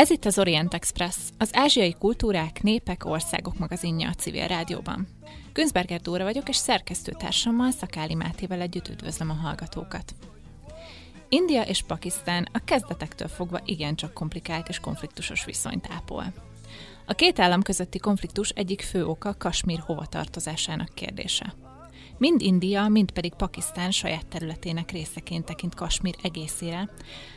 Ez itt az Orient Express, az ázsiai kultúrák, népek, országok magazinja a civil rádióban. Günzberger Dóra vagyok, és szerkesztőtársammal, Szakáli Mátével együtt üdvözlöm a hallgatókat. India és Pakisztán a kezdetektől fogva igencsak komplikált és konfliktusos viszonyt ápol. A két állam közötti konfliktus egyik fő oka Kasmír hovatartozásának kérdése. Mind India, mind pedig Pakisztán saját területének részeként tekint Kasmír egészére,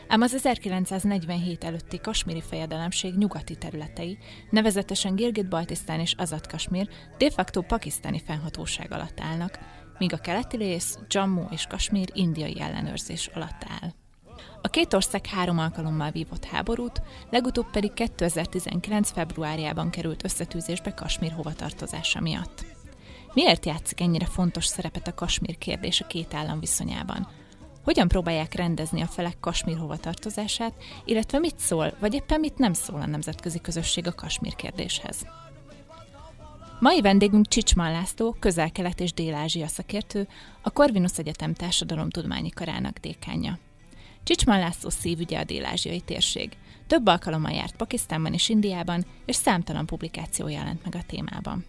ám az 1947 előtti kasmíri fejedelemség nyugati területei, nevezetesen Gilgit-Baltisztán és Azad-Kasmír de facto pakisztáni fennhatóság alatt állnak, míg a keleti rész, Jammu és Kasmír indiai ellenőrzés alatt áll. A két ország három alkalommal vívott háborút, legutóbb pedig 2019. februárjában került összetűzésbe Kasmír hovatartozása miatt. Miért játszik ennyire fontos szerepet a Kasmír kérdés a két állam viszonyában? Hogyan próbálják rendezni a felek Kasmír hovatartozását, illetve mit szól, vagy éppen mit nem szól a nemzetközi közösség a Kasmír kérdéshez? Mai vendégünk Csicsman László, közel-kelet és dél-ázsia szakértő, a Corvinus Egyetem Társadalomtudományi Karának dékánja. Csicsman László szívügye a dél-ázsiai térség. Több alkalommal járt Pakisztánban és Indiában, és számtalan publikáció jelent meg a témában.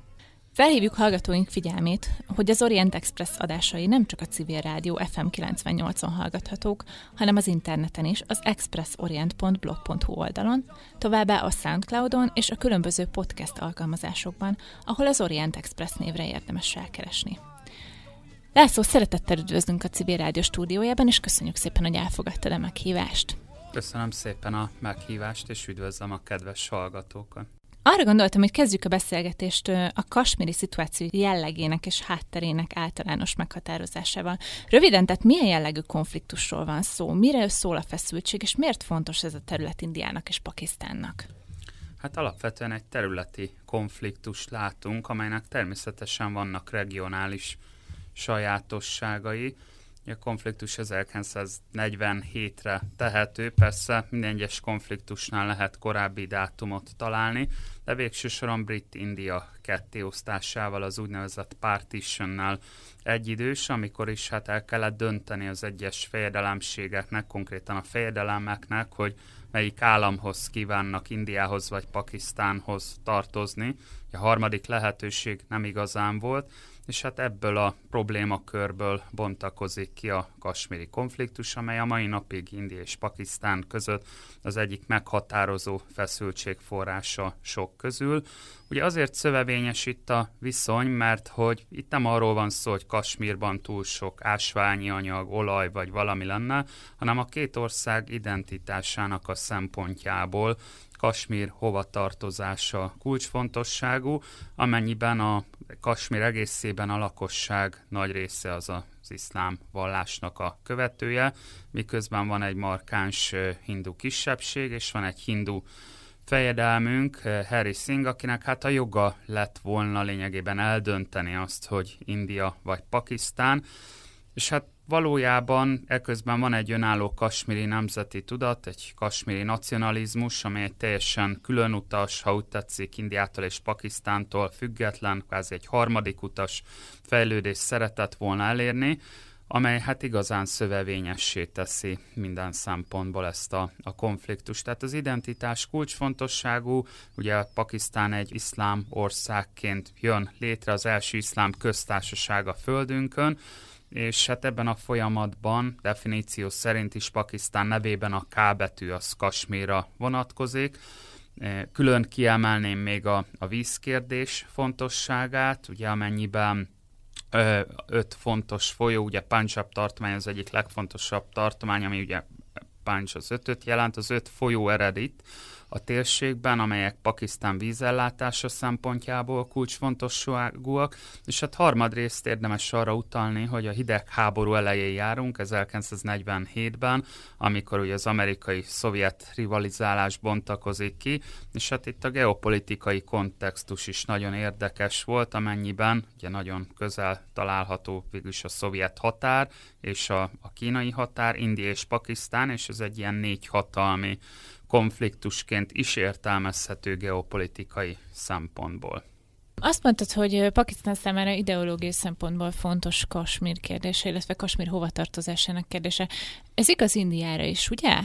Felhívjuk hallgatóink figyelmét, hogy az Orient Express adásai nem csak a civil rádió FM 98-on hallgathatók, hanem az interneten is, az expressorient.blog.hu oldalon, továbbá a Soundcloudon és a különböző podcast alkalmazásokban, ahol az Orient Express névre érdemes rákeresni. László, szeretettel üdvözlünk a Civil Rádió stúdiójában, és köszönjük szépen, hogy elfogadtad a meghívást. Köszönöm szépen a meghívást, és üdvözlöm a kedves hallgatókat. Arra gondoltam, hogy kezdjük a beszélgetést a kasmiri szituáció jellegének és hátterének általános meghatározásával. Röviden, tehát milyen jellegű konfliktusról van szó, mire szól a feszültség, és miért fontos ez a terület Indiának és Pakisztánnak? Hát alapvetően egy területi konfliktust látunk, amelynek természetesen vannak regionális sajátosságai. A konfliktus 1947-re tehető, persze minden egyes konfliktusnál lehet korábbi dátumot találni, de végső soron Brit-India kettéosztásával, az úgynevezett partitionnal egyidős, amikor is hát el kellett dönteni az egyes fejedelemségeknek, konkrétan a fejedelemeknek, hogy melyik államhoz kívánnak Indiához vagy Pakisztánhoz tartozni. A harmadik lehetőség nem igazán volt, és hát ebből a problémakörből bontakozik ki a kasmiri konfliktus, amely a mai napig India és Pakisztán között az egyik meghatározó feszültségforrása sok közül. Ugye azért szövevényes itt a viszony, mert hogy itt nem arról van szó, hogy Kasmírban túl sok ásványi anyag, olaj vagy valami lenne, hanem a két ország identitásának a szempontjából Kasmír hovatartozása kulcsfontosságú, amennyiben a Kasmír egészében a lakosság nagy része az az iszlám vallásnak a követője, miközben van egy markáns hindu kisebbség, és van egy hindu fejedelmünk, Harry Singh, akinek hát a joga lett volna lényegében eldönteni azt, hogy India vagy Pakisztán, és hát Valójában eközben van egy önálló kasmiri nemzeti tudat, egy kasmiri nacionalizmus, amely egy teljesen külön utas, ha úgy tetszik, Indiától és Pakisztántól független, kvázi egy harmadik utas fejlődés szeretett volna elérni, amely hát igazán szövevényessé teszi minden szempontból ezt a, a konfliktust. Tehát az identitás kulcsfontosságú, ugye Pakisztán egy iszlám országként jön létre az első iszlám köztársaság a földünkön, és hát ebben a folyamatban definíció szerint is Pakisztán nevében a K betű az Kasmírra vonatkozik. E, külön kiemelném még a, a vízkérdés fontosságát, ugye amennyiben öt fontos folyó, ugye Punjab tartomány az egyik legfontosabb tartomány, ami ugye Punj az ötöt jelent, az öt folyó eredit, a térségben, amelyek Pakisztán vízellátása szempontjából kulcsfontosságúak, és hát harmadrészt érdemes arra utalni, hogy a hidegháború elején járunk, 1947-ben, amikor ugye az amerikai-szovjet rivalizálás bontakozik ki, és hát itt a geopolitikai kontextus is nagyon érdekes volt, amennyiben ugye nagyon közel található végülis a szovjet határ, és a, a kínai határ, India és Pakisztán, és ez egy ilyen négy hatalmi konfliktusként is értelmezhető geopolitikai szempontból. Azt mondtad, hogy Pakisztán számára ideológiai szempontból fontos Kasmír kérdése, illetve Kasmír hovatartozásának kérdése. Ez igaz Indiára is, ugye?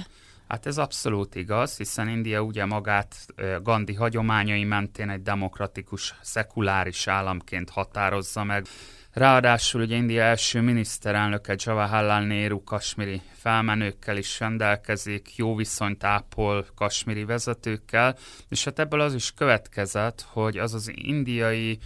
Hát ez abszolút igaz, hiszen India ugye magát Gandhi hagyományai mentén egy demokratikus, szekuláris államként határozza meg. Ráadásul ugye India első miniszterelnöke Jawaharlal Nehru kasmiri felmenőkkel is rendelkezik, jó viszonyt ápol kasmiri vezetőkkel, és hát ebből az is következett, hogy az az indiai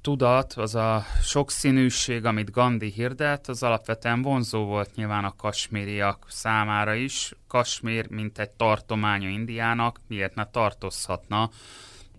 tudat, az a sokszínűség, amit Gandhi hirdet, az alapvetően vonzó volt nyilván a kasmíriak számára is. Kasmír, mint egy tartománya Indiának, miért ne tartozhatna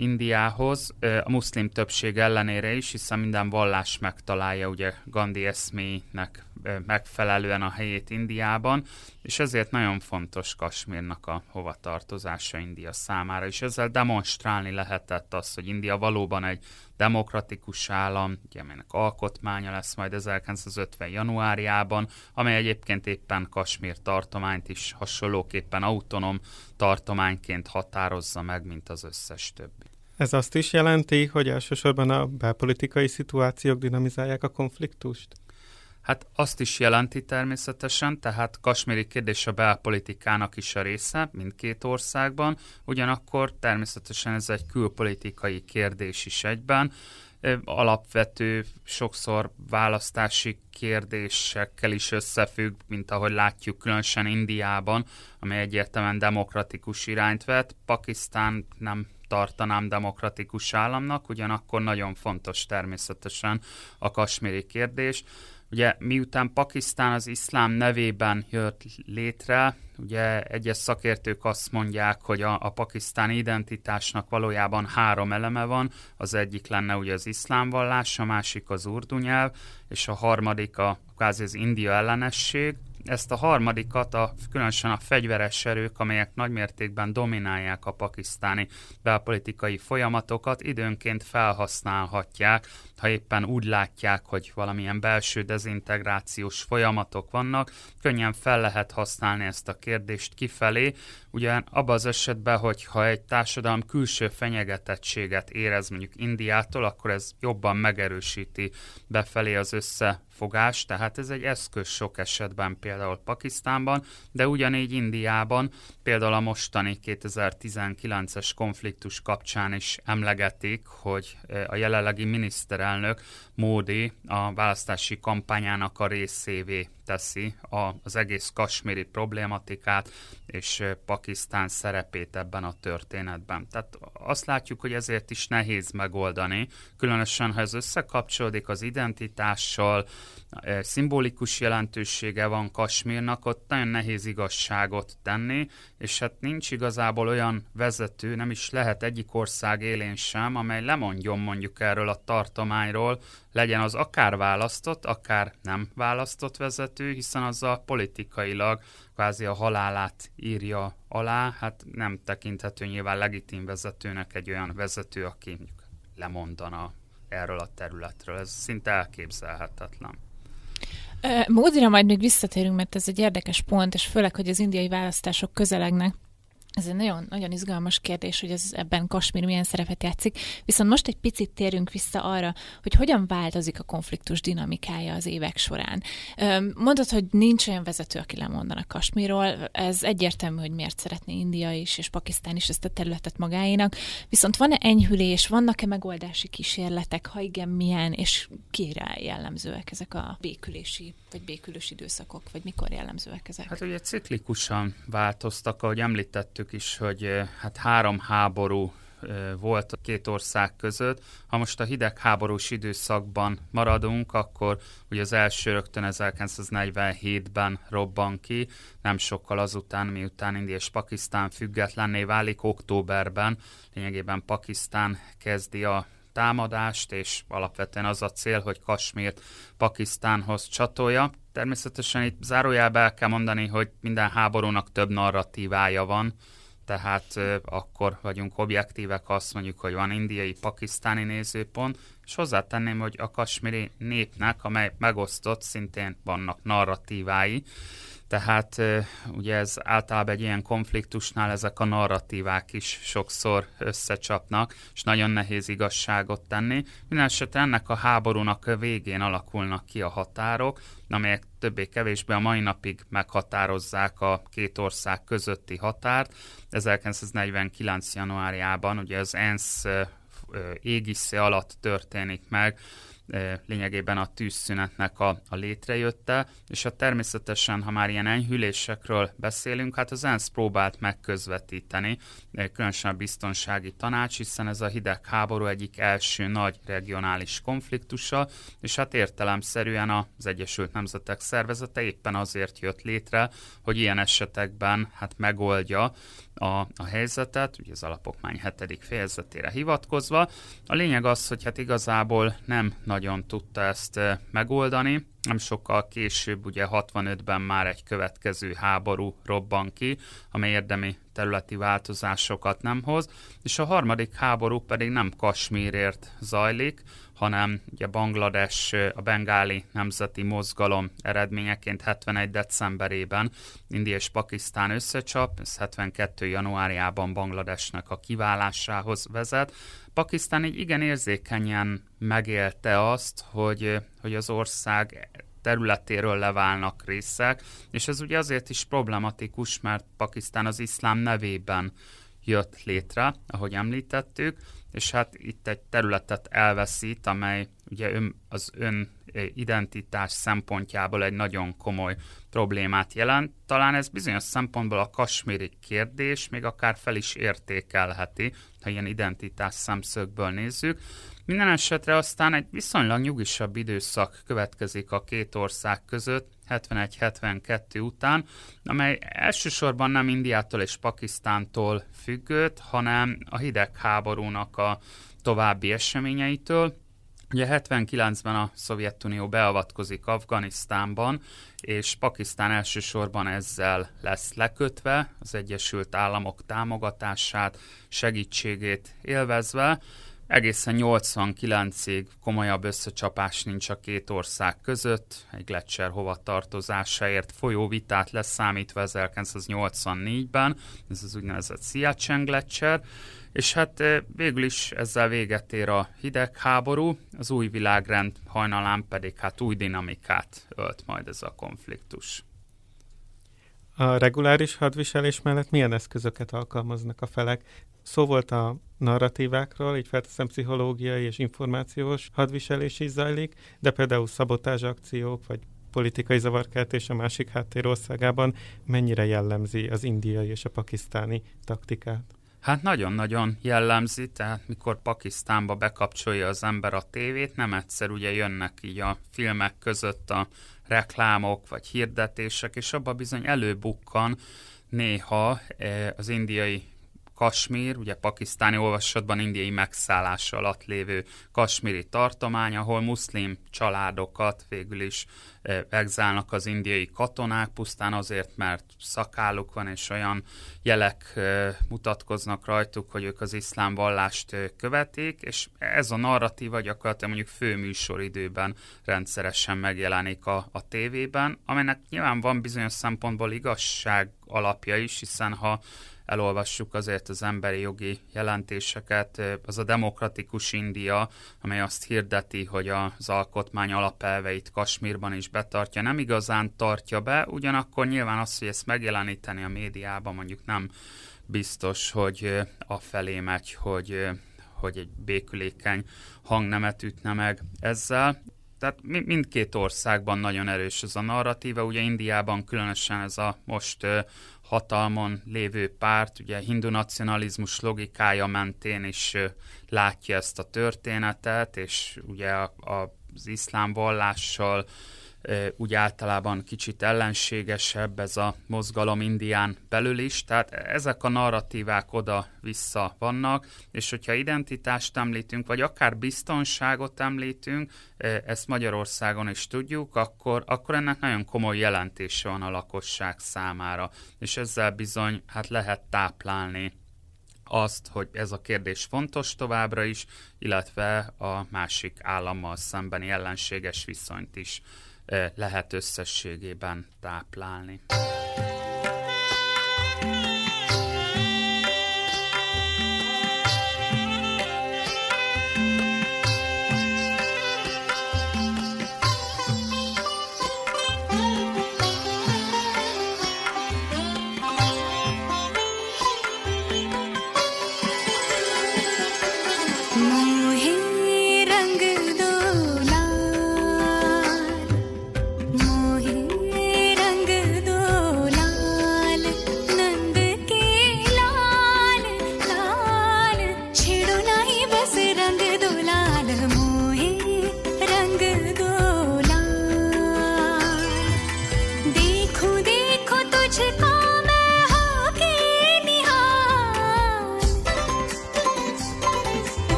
Indiához, a muszlim többség ellenére is, hiszen minden vallás megtalálja ugye Gandhi eszmének megfelelően a helyét Indiában, és ezért nagyon fontos Kasmírnak a hovatartozása India számára, és ezzel demonstrálni lehetett azt, hogy India valóban egy demokratikus állam, ugye, amelynek alkotmánya lesz majd 1950. januárjában, amely egyébként éppen Kasmír tartományt is hasonlóképpen autonóm tartományként határozza meg, mint az összes többi. Ez azt is jelenti, hogy elsősorban a belpolitikai szituációk dinamizálják a konfliktust? Hát azt is jelenti természetesen, tehát kasméri kérdés a belpolitikának is a része mindkét országban, ugyanakkor természetesen ez egy külpolitikai kérdés is egyben, alapvető, sokszor választási kérdésekkel is összefügg, mint ahogy látjuk különösen Indiában, amely egyértelműen demokratikus irányt vett. Pakisztán nem tartanám demokratikus államnak, ugyanakkor nagyon fontos természetesen a kasméri kérdés. Ugye miután Pakisztán az iszlám nevében jött létre, ugye egyes szakértők azt mondják, hogy a, a pakisztáni identitásnak valójában három eleme van, az egyik lenne ugye az iszlám vallás, a másik az urdu nyelv, és a harmadik a kvázi az india ellenesség, ezt a harmadikat, a, különösen a fegyveres erők, amelyek nagymértékben dominálják a pakisztáni belpolitikai folyamatokat, időnként felhasználhatják, ha éppen úgy látják, hogy valamilyen belső dezintegrációs folyamatok vannak, könnyen fel lehet használni ezt a kérdést kifelé, ugyan abban az esetben, hogy ha egy társadalom külső fenyegetettséget érez mondjuk Indiától, akkor ez jobban megerősíti befelé az össze fogás, tehát ez egy eszköz sok esetben például Pakisztánban, de ugyanígy Indiában, például a mostani 2019-es konfliktus kapcsán is emlegetik, hogy a jelenlegi miniszterelnök Módi a választási kampányának a részévé teszi az egész kasmiri problématikát és Pakisztán szerepét ebben a történetben. Tehát azt látjuk, hogy ezért is nehéz megoldani, különösen ha ez összekapcsolódik az identitással, szimbolikus jelentősége van Kasmírnak, ott nagyon nehéz igazságot tenni, és hát nincs igazából olyan vezető, nem is lehet egyik ország élén sem, amely lemondjon mondjuk erről a tartományról, legyen az akár választott, akár nem választott vezető, hiszen azzal politikailag kvázi a halálát írja alá, hát nem tekinthető nyilván legitim vezetőnek egy olyan vezető, aki lemondana erről a területről. Ez szinte elképzelhetetlen. Módira majd még visszatérünk, mert ez egy érdekes pont, és főleg, hogy az indiai választások közelegnek. Ez egy nagyon, nagyon izgalmas kérdés, hogy ez ebben Kasmír milyen szerepet játszik. Viszont most egy picit térünk vissza arra, hogy hogyan változik a konfliktus dinamikája az évek során. Mondod, hogy nincs olyan vezető, aki lemondana Kasmírról. Ez egyértelmű, hogy miért szeretné India is, és Pakisztán is ezt a területet magáénak. Viszont van-e enyhülés, vannak-e megoldási kísérletek, ha igen, milyen, és kire jellemzőek ezek a békülési, vagy békülős időszakok, vagy mikor jellemzőek ezek? Hát ugye ciklikusan változtak, ahogy említett említettük is, hogy hát három háború volt a két ország között. Ha most a hidegháborús időszakban maradunk, akkor ugye az első rögtön 1947-ben robban ki, nem sokkal azután, miután India és Pakisztán függetlenné válik, októberben lényegében Pakisztán kezdi a támadást, és alapvetően az a cél, hogy Kasmírt Pakisztánhoz csatolja. Természetesen itt zárójelbe el kell mondani, hogy minden háborúnak több narratívája van, tehát akkor vagyunk objektívek, azt mondjuk, hogy van indiai, pakisztáni nézőpont, és hozzátenném, hogy a kasmiri népnek, amely megosztott, szintén vannak narratívái, Tehát ugye ez általában egy ilyen konfliktusnál ezek a narratívák is sokszor összecsapnak, és nagyon nehéz igazságot tenni. Mindenesetre ennek a háborúnak a végén alakulnak ki a határok, amelyek többé-kevésbé a mai napig meghatározzák a két ország közötti határt. 1949. januárjában ugye az ENSZ égisze alatt történik meg lényegében a tűzszünetnek a, a létrejötte, és a természetesen, ha már ilyen enyhülésekről beszélünk, hát az ENSZ próbált megközvetíteni, különösen a biztonsági tanács, hiszen ez a hidegháború egyik első nagy regionális konfliktusa, és hát értelemszerűen az Egyesült Nemzetek Szervezete éppen azért jött létre, hogy ilyen esetekben hát megoldja a, a helyzetet, ugye az alapokmány hetedik fejezetére hivatkozva. A lényeg az, hogy hát igazából nem nagyon tudta ezt megoldani, nem sokkal később, ugye 65-ben már egy következő háború robban ki, amely érdemi területi változásokat nem hoz, és a harmadik háború pedig nem Kasmírért zajlik, hanem ugye Banglades a bengáli nemzeti mozgalom eredményeként 71. decemberében India és Pakisztán összecsap, ez 72. januárjában Bangladesnek a kiválásához vezet. Pakisztán így igen érzékenyen megélte azt, hogy, hogy az ország területéről leválnak részek, és ez ugye azért is problematikus, mert Pakisztán az iszlám nevében jött létre, ahogy említettük, és hát itt egy területet elveszít, amely ugye ön, az ön identitás szempontjából egy nagyon komoly problémát jelent. Talán ez bizonyos szempontból a kasmíri kérdés még akár fel is értékelheti, ha ilyen identitás szemszögből nézzük. Minden esetre aztán egy viszonylag nyugisabb időszak következik a két ország között, 71-72 után, amely elsősorban nem Indiától és Pakisztántól függött, hanem a hidegháborúnak a további eseményeitől. Ugye 79-ben a Szovjetunió beavatkozik Afganisztánban, és Pakisztán elsősorban ezzel lesz lekötve, az Egyesült Államok támogatását, segítségét élvezve. Egészen 89-ig komolyabb összecsapás nincs a két ország között, egy Gletscher hova tartozásáért folyó vitát leszámítva 1984-ben, ez az úgynevezett Siachen Gletscher, és hát végül is ezzel véget ér a hidegháború, az új világrend hajnalán pedig hát új dinamikát ölt majd ez a konfliktus. A reguláris hadviselés mellett milyen eszközöket alkalmaznak a felek? Szó volt a narratívákról, így felteszem pszichológiai és információs hadviselés is zajlik, de például szabotázs akciók, vagy politikai zavarkeltés a másik háttérországában mennyire jellemzi az indiai és a pakisztáni taktikát? Hát nagyon-nagyon jellemzi, tehát mikor Pakisztánba bekapcsolja az ember a tévét, nem egyszer ugye jönnek így a filmek között a reklámok vagy hirdetések, és abban bizony előbukkan néha eh, az indiai Kasmír, ugye pakisztáni olvasatban indiai megszállás alatt lévő kasmíri tartomány, ahol muszlim családokat végül is exálnak az indiai katonák, pusztán azért, mert szakáluk van, és olyan jelek mutatkoznak rajtuk, hogy ők az iszlám vallást követik, és ez a narratíva gyakorlatilag mondjuk főműsoridőben rendszeresen megjelenik a, a tévében, amelynek nyilván van bizonyos szempontból igazság alapja is, hiszen ha elolvassuk azért az emberi jogi jelentéseket. Az a demokratikus India, amely azt hirdeti, hogy az alkotmány alapelveit Kasmírban is betartja, nem igazán tartja be, ugyanakkor nyilván az, hogy ezt megjeleníteni a médiában mondjuk nem biztos, hogy a felé megy, hogy, hogy egy békülékeny hangnemet ütne meg ezzel. Tehát mindkét országban nagyon erős ez a narratíva, ugye Indiában különösen ez a most hatalmon lévő párt, ugye hindu nacionalizmus logikája mentén is látja ezt a történetet, és ugye az iszlám vallással úgy általában kicsit ellenségesebb ez a mozgalom Indián belül is, tehát ezek a narratívák oda-vissza vannak, és hogyha identitást említünk, vagy akár biztonságot említünk, ezt Magyarországon is tudjuk, akkor, akkor ennek nagyon komoly jelentése van a lakosság számára, és ezzel bizony hát lehet táplálni azt, hogy ez a kérdés fontos továbbra is, illetve a másik állammal szembeni ellenséges viszonyt is lehet összességében táplálni.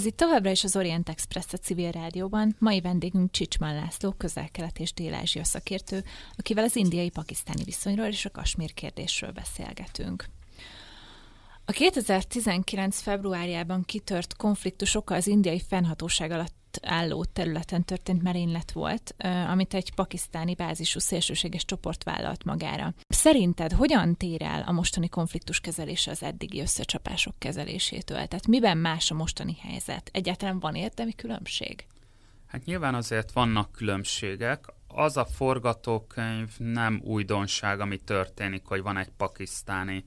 Ez itt továbbra is az Orient Express a civil rádióban. Mai vendégünk Csicsman László, közel-kelet és dél-ázsia szakértő, akivel az indiai-pakisztáni viszonyról és a kasmír kérdésről beszélgetünk. A 2019. februárjában kitört konfliktusokkal az indiai fennhatóság alatt álló területen történt merénylet volt, amit egy pakisztáni bázisú szélsőséges csoport vállalt magára. Szerinted hogyan tér el a mostani konfliktus kezelése az eddigi összecsapások kezelésétől? Tehát miben más a mostani helyzet? Egyáltalán van értelmi különbség? Hát nyilván azért vannak különbségek. Az a forgatókönyv nem újdonság, ami történik, hogy van egy pakisztáni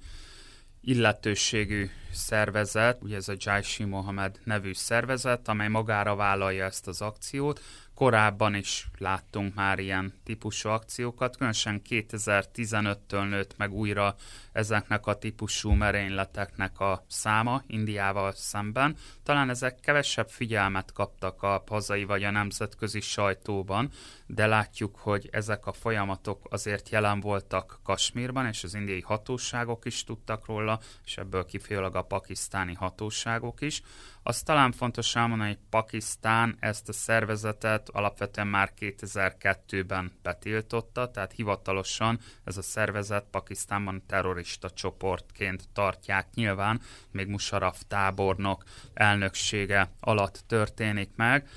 illetőségű szervezet, ugye ez a Jaishi Mohamed nevű szervezet, amely magára vállalja ezt az akciót, Korábban is láttunk már ilyen típusú akciókat, különösen 2015-től nőtt meg újra ezeknek a típusú merényleteknek a száma Indiával szemben. Talán ezek kevesebb figyelmet kaptak a hazai vagy a nemzetközi sajtóban, de látjuk, hogy ezek a folyamatok azért jelen voltak Kasmírban, és az indiai hatóságok is tudtak róla, és ebből kifejezőleg a pakisztáni hatóságok is. Azt talán fontos elmondani, hogy Pakisztán ezt a szervezetet alapvetően már 2002-ben betiltotta, tehát hivatalosan ez a szervezet Pakisztánban terrorista csoportként tartják nyilván, még Musharraf tábornok elnöksége alatt történik meg.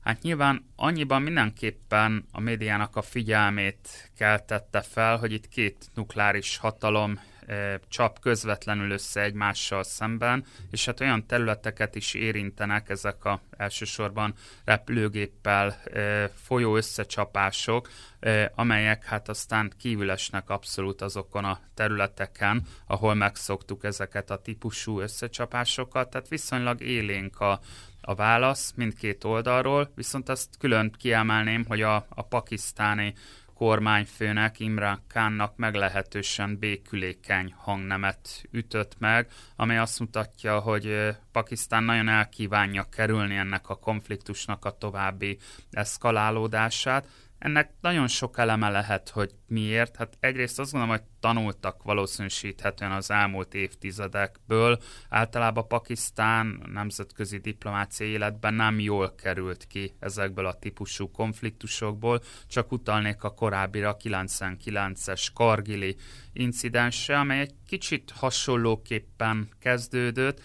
Hát nyilván annyiban mindenképpen a médiának a figyelmét keltette fel, hogy itt két nukleáris hatalom csap közvetlenül össze egymással szemben, és hát olyan területeket is érintenek ezek a elsősorban repülőgéppel folyó összecsapások, amelyek hát aztán kívülesnek abszolút azokon a területeken, ahol megszoktuk ezeket a típusú összecsapásokat, tehát viszonylag élénk a, a válasz mindkét oldalról, viszont azt külön kiemelném, hogy a, a pakisztáni kormányfőnek, Imran Kánnak meglehetősen békülékeny hangnemet ütött meg, amely azt mutatja, hogy Pakisztán nagyon elkívánja kerülni ennek a konfliktusnak a további eszkalálódását, ennek nagyon sok eleme lehet, hogy miért. Hát egyrészt azt gondolom, hogy tanultak valószínűsíthetően az elmúlt évtizedekből. Általában Pakisztán nemzetközi diplomáciai életben nem jól került ki ezekből a típusú konfliktusokból. Csak utalnék a korábbira 99-es Kargili incidensre, amely egy kicsit hasonlóképpen kezdődött,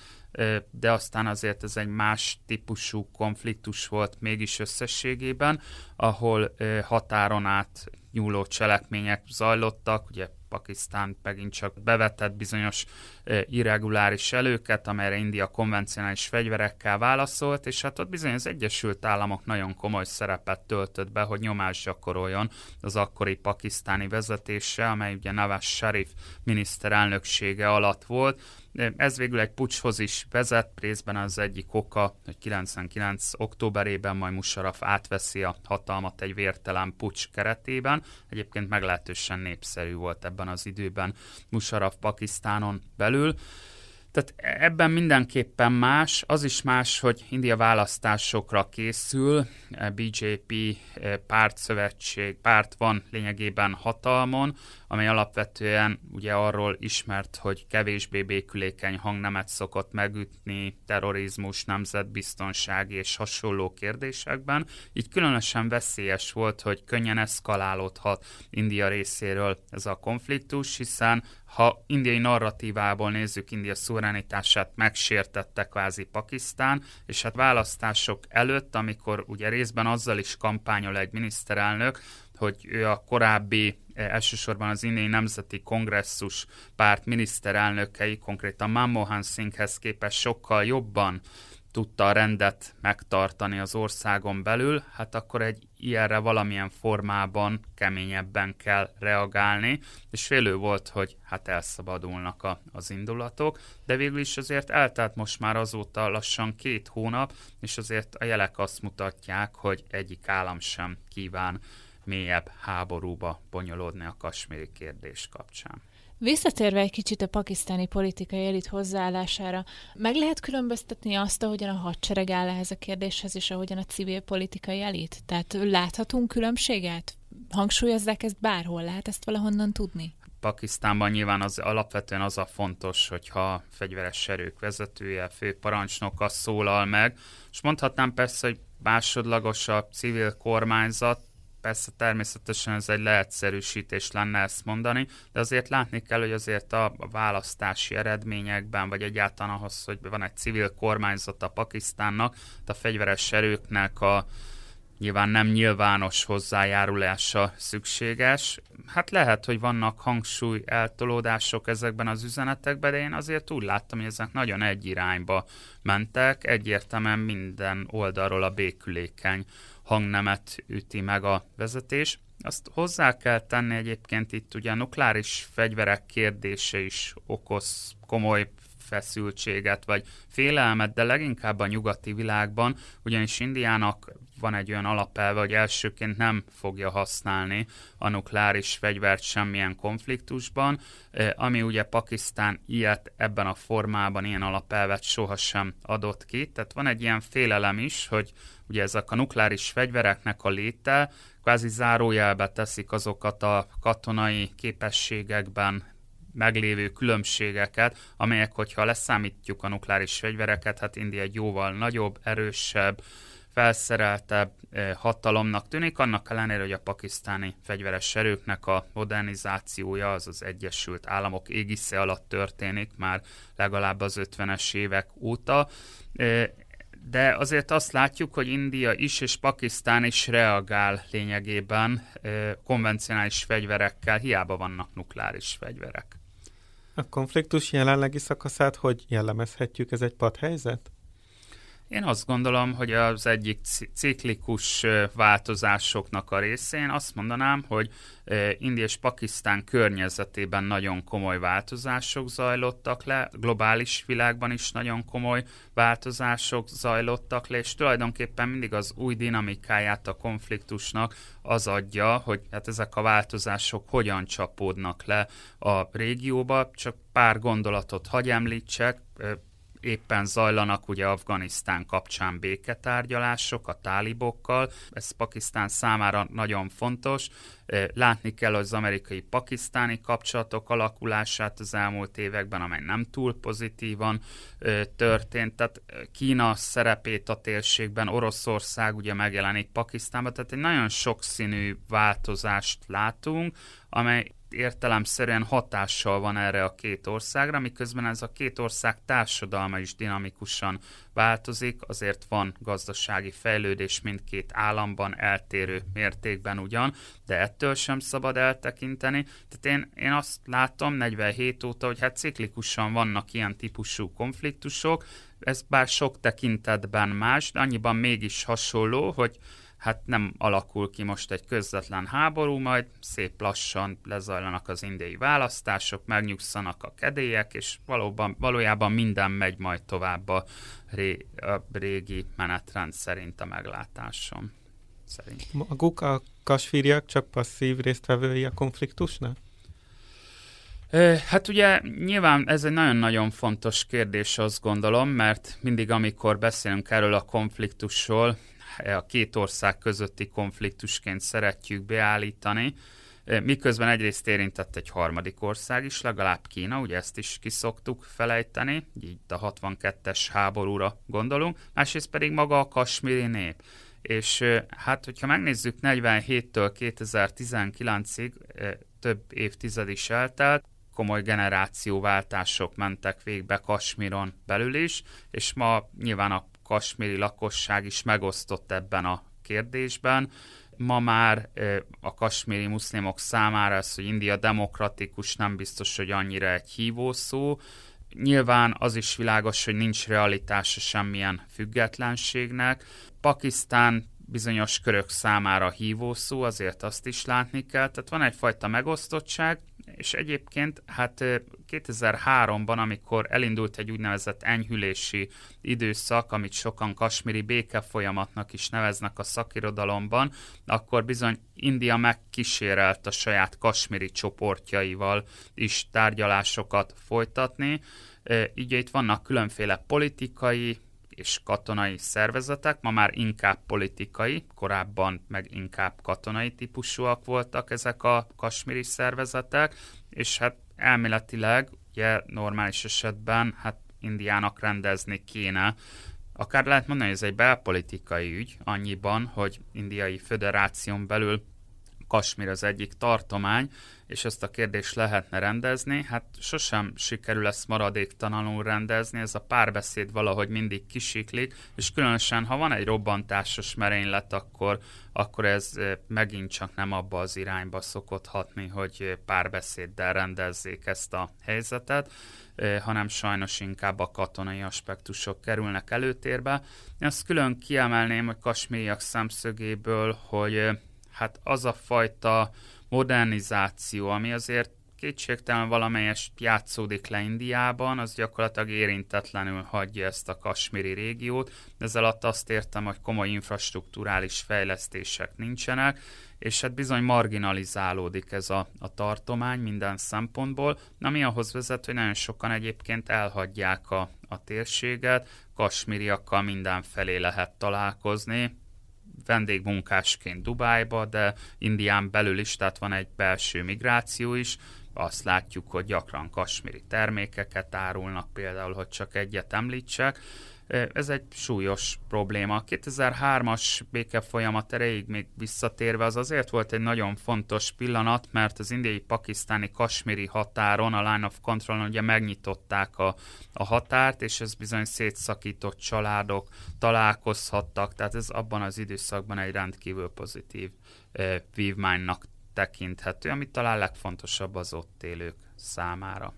de aztán azért ez egy más típusú konfliktus volt mégis összességében, ahol határon át nyúló cselekmények zajlottak, ugye Pakisztán megint csak bevetett bizonyos irreguláris előket, amelyre India konvencionális fegyverekkel válaszolt, és hát ott bizony az Egyesült Államok nagyon komoly szerepet töltött be, hogy nyomást gyakoroljon az akkori pakisztáni vezetése, amely ugye Nawaz Sharif miniszterelnöksége alatt volt, ez végül egy pucshoz is vezet, részben az egyik oka, hogy 99. októberében majd Musharraf átveszi a hatalmat egy vértelen pucs keretében. Egyébként meglehetősen népszerű volt ebben az időben Musharraf Pakisztánon belül. Tehát ebben mindenképpen más. Az is más, hogy India választásokra készül, BJP pártszövetség, párt van lényegében hatalmon, amely alapvetően ugye arról ismert, hogy kevésbé békülékeny hangnemet szokott megütni terrorizmus, nemzetbiztonság és hasonló kérdésekben. Így különösen veszélyes volt, hogy könnyen eszkalálódhat India részéről ez a konfliktus, hiszen ha indiai narratívából nézzük, India szuverenitását megsértette kvázi Pakisztán, és hát választások előtt, amikor ugye részben azzal is kampányol egy miniszterelnök, hogy ő a korábbi eh, elsősorban az indiai nemzeti kongresszus párt miniszterelnökei, konkrétan Manmohan Singhhez képest sokkal jobban tudta a rendet megtartani az országon belül, hát akkor egy ilyenre valamilyen formában keményebben kell reagálni, és félő volt, hogy hát elszabadulnak a, az indulatok, de végül is azért eltelt most már azóta lassan két hónap, és azért a jelek azt mutatják, hogy egyik állam sem kíván mélyebb háborúba bonyolódni a kasméri kérdés kapcsán. Visszatérve egy kicsit a pakisztáni politikai elit hozzáállására, meg lehet különböztetni azt, ahogyan a hadsereg áll ehhez a kérdéshez, és ahogyan a civil politikai elit? Tehát láthatunk különbséget? Hangsúlyozzák ezt bárhol? Lehet ezt valahonnan tudni? Pakisztánban nyilván az alapvetően az a fontos, hogyha fegyveres erők vezetője, főparancsnoka szólal meg, és mondhatnám persze, hogy másodlagos a civil kormányzat, Persze természetesen ez egy leegyszerűsítés lenne ezt mondani, de azért látni kell, hogy azért a választási eredményekben, vagy egyáltalán ahhoz, hogy van egy civil kormányzat a Pakisztánnak, a fegyveres erőknek a nyilván nem nyilvános hozzájárulása szükséges. Hát lehet, hogy vannak hangsúly eltolódások ezekben az üzenetekben, de én azért úgy láttam, hogy ezek nagyon egy irányba mentek, egyértelműen minden oldalról a békülékeny hangnemet üti meg a vezetés. Azt hozzá kell tenni egyébként itt ugye a nukleáris fegyverek kérdése is okoz komoly feszültséget vagy félelmet, de leginkább a nyugati világban, ugyanis Indiának van egy olyan alapelve, hogy elsőként nem fogja használni a nukleáris fegyvert semmilyen konfliktusban, eh, ami ugye Pakisztán ilyet ebben a formában, ilyen alapelvet sohasem adott ki. Tehát van egy ilyen félelem is, hogy ugye ezek a nukleáris fegyvereknek a léte kvázi zárójelbe teszik azokat a katonai képességekben meglévő különbségeket, amelyek, hogyha leszámítjuk a nukleáris fegyvereket, hát India egy jóval nagyobb, erősebb, felszereltebb hatalomnak tűnik, annak ellenére, hogy a pakisztáni fegyveres erőknek a modernizációja az az Egyesült Államok égisze alatt történik már legalább az 50-es évek óta de azért azt látjuk, hogy India is és Pakisztán is reagál lényegében konvencionális fegyverekkel, hiába vannak nukleáris fegyverek. A konfliktus jelenlegi szakaszát hogy jellemezhetjük? Ez egy padhelyzet? Én azt gondolom, hogy az egyik ciklikus változásoknak a részén azt mondanám, hogy India és Pakisztán környezetében nagyon komoly változások zajlottak le, globális világban is nagyon komoly változások zajlottak le, és tulajdonképpen mindig az új dinamikáját a konfliktusnak az adja, hogy hát ezek a változások hogyan csapódnak le a régióba. Csak pár gondolatot hagy említsek, éppen zajlanak ugye Afganisztán kapcsán béketárgyalások a tálibokkal, ez Pakisztán számára nagyon fontos. Látni kell az amerikai-pakisztáni kapcsolatok alakulását az elmúlt években, amely nem túl pozitívan történt. Tehát Kína szerepét a térségben, Oroszország ugye megjelenik Pakisztánban, tehát egy nagyon sokszínű változást látunk, amely értelemszerűen hatással van erre a két országra, miközben ez a két ország társadalma is dinamikusan változik, azért van gazdasági fejlődés mindkét államban eltérő mértékben ugyan, de ettől sem szabad eltekinteni. Tehát én, én azt látom 47 óta, hogy hát ciklikusan vannak ilyen típusú konfliktusok, ez bár sok tekintetben más, de annyiban mégis hasonló, hogy hát nem alakul ki most egy közvetlen háború, majd szép lassan lezajlanak az indiai választások, megnyugszanak a kedélyek, és valóban, valójában minden megy majd tovább a, ré, a régi menetrend szerint a meglátásom. Szerint. Maguk a kasfíriak csak passzív résztvevői a konfliktusnak? Hát ugye nyilván ez egy nagyon-nagyon fontos kérdés, azt gondolom, mert mindig, amikor beszélünk erről a konfliktusról, a két ország közötti konfliktusként szeretjük beállítani, miközben egyrészt érintett egy harmadik ország is, legalább Kína, ugye ezt is kiszoktuk felejteni, így a 62-es háborúra gondolunk, másrészt pedig maga a kasmiri nép. És hát, hogyha megnézzük 47-től 2019-ig, több évtized is eltelt, komoly generációváltások mentek végbe Kasmiron belül is, és ma nyilván a kasmiri lakosság is megosztott ebben a kérdésben. Ma már a kasmiri muszlimok számára ez, hogy India demokratikus, nem biztos, hogy annyira egy hívószó. Nyilván az is világos, hogy nincs realitása semmilyen függetlenségnek. Pakisztán bizonyos körök számára hívószó, azért azt is látni kell. Tehát van egyfajta megosztottság, és egyébként hát 2003-ban, amikor elindult egy úgynevezett enyhülési időszak, amit sokan kasmiri béke folyamatnak is neveznek a szakirodalomban, akkor bizony India megkísérelt a saját kasmiri csoportjaival is tárgyalásokat folytatni. Így itt vannak különféle politikai, és katonai szervezetek, ma már inkább politikai, korábban meg inkább katonai típusúak voltak ezek a kasmiri szervezetek, és hát elméletileg, ugye normális esetben, hát Indiának rendezni kéne. Akár lehet mondani, hogy ez egy belpolitikai ügy, annyiban, hogy indiai föderáción belül Kasmir az egyik tartomány, és ezt a kérdést lehetne rendezni. Hát sosem sikerül ezt maradéktalanul rendezni, ez a párbeszéd valahogy mindig kisiklik, és különösen, ha van egy robbantásos merénylet, akkor, akkor ez eh, megint csak nem abba az irányba szokott hatni, hogy párbeszéddel rendezzék ezt a helyzetet eh, hanem sajnos inkább a katonai aspektusok kerülnek előtérbe. Azt külön kiemelném a kasmériak szemszögéből, hogy eh, hát az a fajta modernizáció, ami azért kétségtelen valamelyes játszódik le Indiában, az gyakorlatilag érintetlenül hagyja ezt a kasmiri régiót. Ezzel alatt azt értem, hogy komoly infrastruktúrális fejlesztések nincsenek, és hát bizony marginalizálódik ez a, a tartomány minden szempontból, ami ahhoz vezet, hogy nagyon sokan egyébként elhagyják a, a térséget, kasmiriakkal mindenfelé lehet találkozni, vendégmunkásként Dubájba, de Indián belül is, tehát van egy belső migráció is, azt látjuk, hogy gyakran kasmiri termékeket árulnak, például, hogy csak egyet említsek, ez egy súlyos probléma. A 2003-as béke folyamat erejéig még visszatérve az azért volt egy nagyon fontos pillanat, mert az indiai-pakisztáni kasmiri határon, a line of control ugye megnyitották a, a határt, és ez bizony szétszakított családok találkozhattak, tehát ez abban az időszakban egy rendkívül pozitív eh, vívmánynak tekinthető, ami talán legfontosabb az ott élők számára.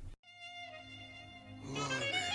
ਵਿੱਚ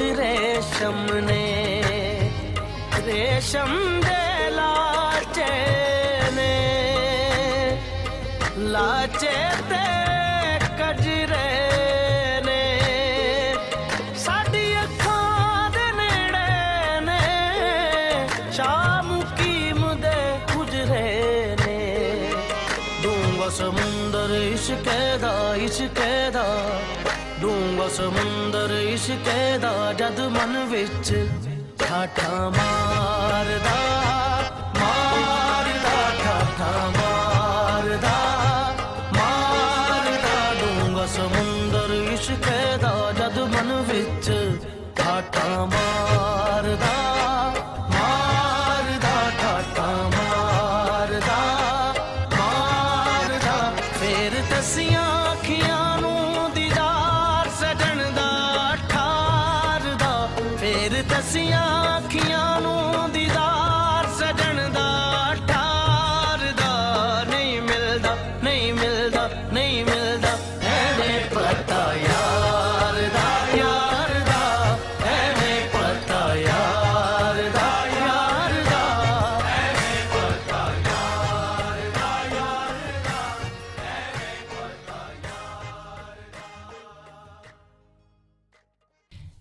रेशम ने रेशम दे लाचे ने। लाचे ते कजरे ने। साड़ी अखां दे नेड़े ने, शाम कीम दे गुजरे ने। दूँगा समुंदर इश्के दा इश्के दा दूँगा समुंदर ਇਸ਼ਕੇ ਦਾ ਜਦ ਮਨ ਵਿੱਚ ਠਾਠਾ ਮਾਰਦਾ ਮਾਰਦਾ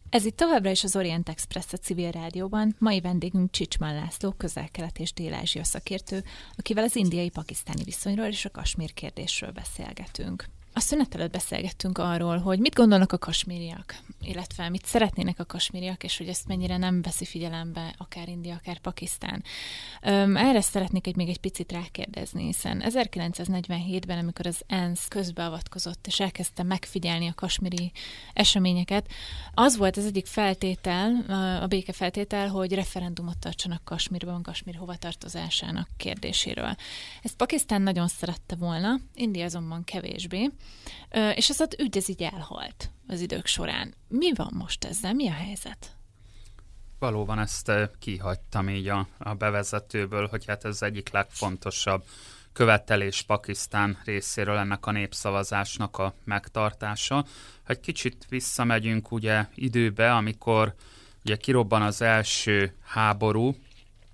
Ez itt továbbra is az Orient Express a civil rádióban. Mai vendégünk Csicsman László, közel-kelet és dél-ázsia szakértő, akivel az indiai-pakisztáni viszonyról és a kasmír kérdésről beszélgetünk. A szünet előtt beszélgettünk arról, hogy mit gondolnak a kasmíriak, illetve mit szeretnének a kasmíriak, és hogy ezt mennyire nem veszi figyelembe akár India, akár Pakisztán. Öm, erre szeretnék egy még egy picit rákérdezni, hiszen 1947-ben, amikor az ENSZ közbeavatkozott, és elkezdte megfigyelni a kasmíri eseményeket, az volt az egyik feltétel, a béke feltétel, hogy referendumot tartsanak Kasmírban, Kasmír hovatartozásának kérdéséről. Ezt Pakisztán nagyon szerette volna, India azonban kevésbé, és az ügy ez így elhalt az idők során. Mi van most ezzel? Mi a helyzet? Valóban ezt kihagytam így a, a bevezetőből, hogy hát ez egyik legfontosabb követelés Pakisztán részéről ennek a népszavazásnak a megtartása. Egy kicsit visszamegyünk ugye időbe, amikor ugye kirobban az első háború,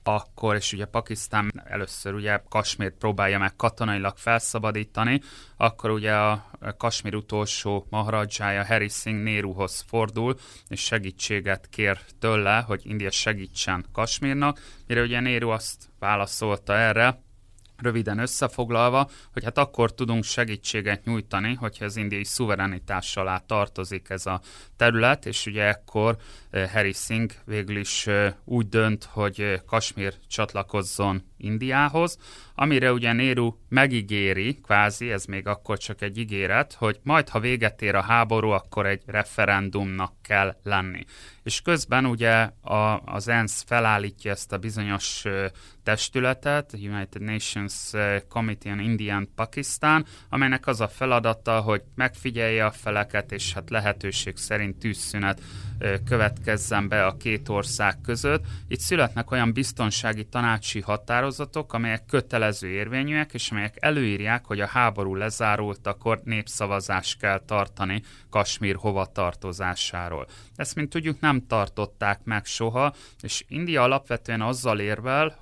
akkor, és ugye Pakisztán először ugye Kasmírt próbálja meg katonailag felszabadítani, akkor ugye a Kasmír utolsó maharajája Harry Singh Néruhoz fordul, és segítséget kér tőle, hogy India segítsen Kasmírnak, mire ugye Néru azt válaszolta erre, röviden összefoglalva, hogy hát akkor tudunk segítséget nyújtani, hogyha az indiai szuverenitás alá tartozik ez a terület, és ugye ekkor Harry Singh végül is úgy dönt, hogy Kasmír csatlakozzon Indiához, amire ugye Néru megígéri, kvázi, ez még akkor csak egy ígéret, hogy majd, ha véget ér a háború, akkor egy referendumnak kell lenni. És közben ugye a, az ENSZ felállítja ezt a bizonyos testületet, United Nations Committee on India Pakistan, amelynek az a feladata, hogy megfigyelje a feleket, és hát lehetőség szerint tűzszünet következzen be a két ország között. Itt születnek olyan biztonsági tanácsi határozatok, amelyek kötelező érvényűek, és amelyek előírják, hogy a háború lezárult, akkor népszavazást kell tartani Kasmír hovatartozásáról. Ezt, mint tudjuk, nem tartották meg soha, és India alapvetően azzal érvel,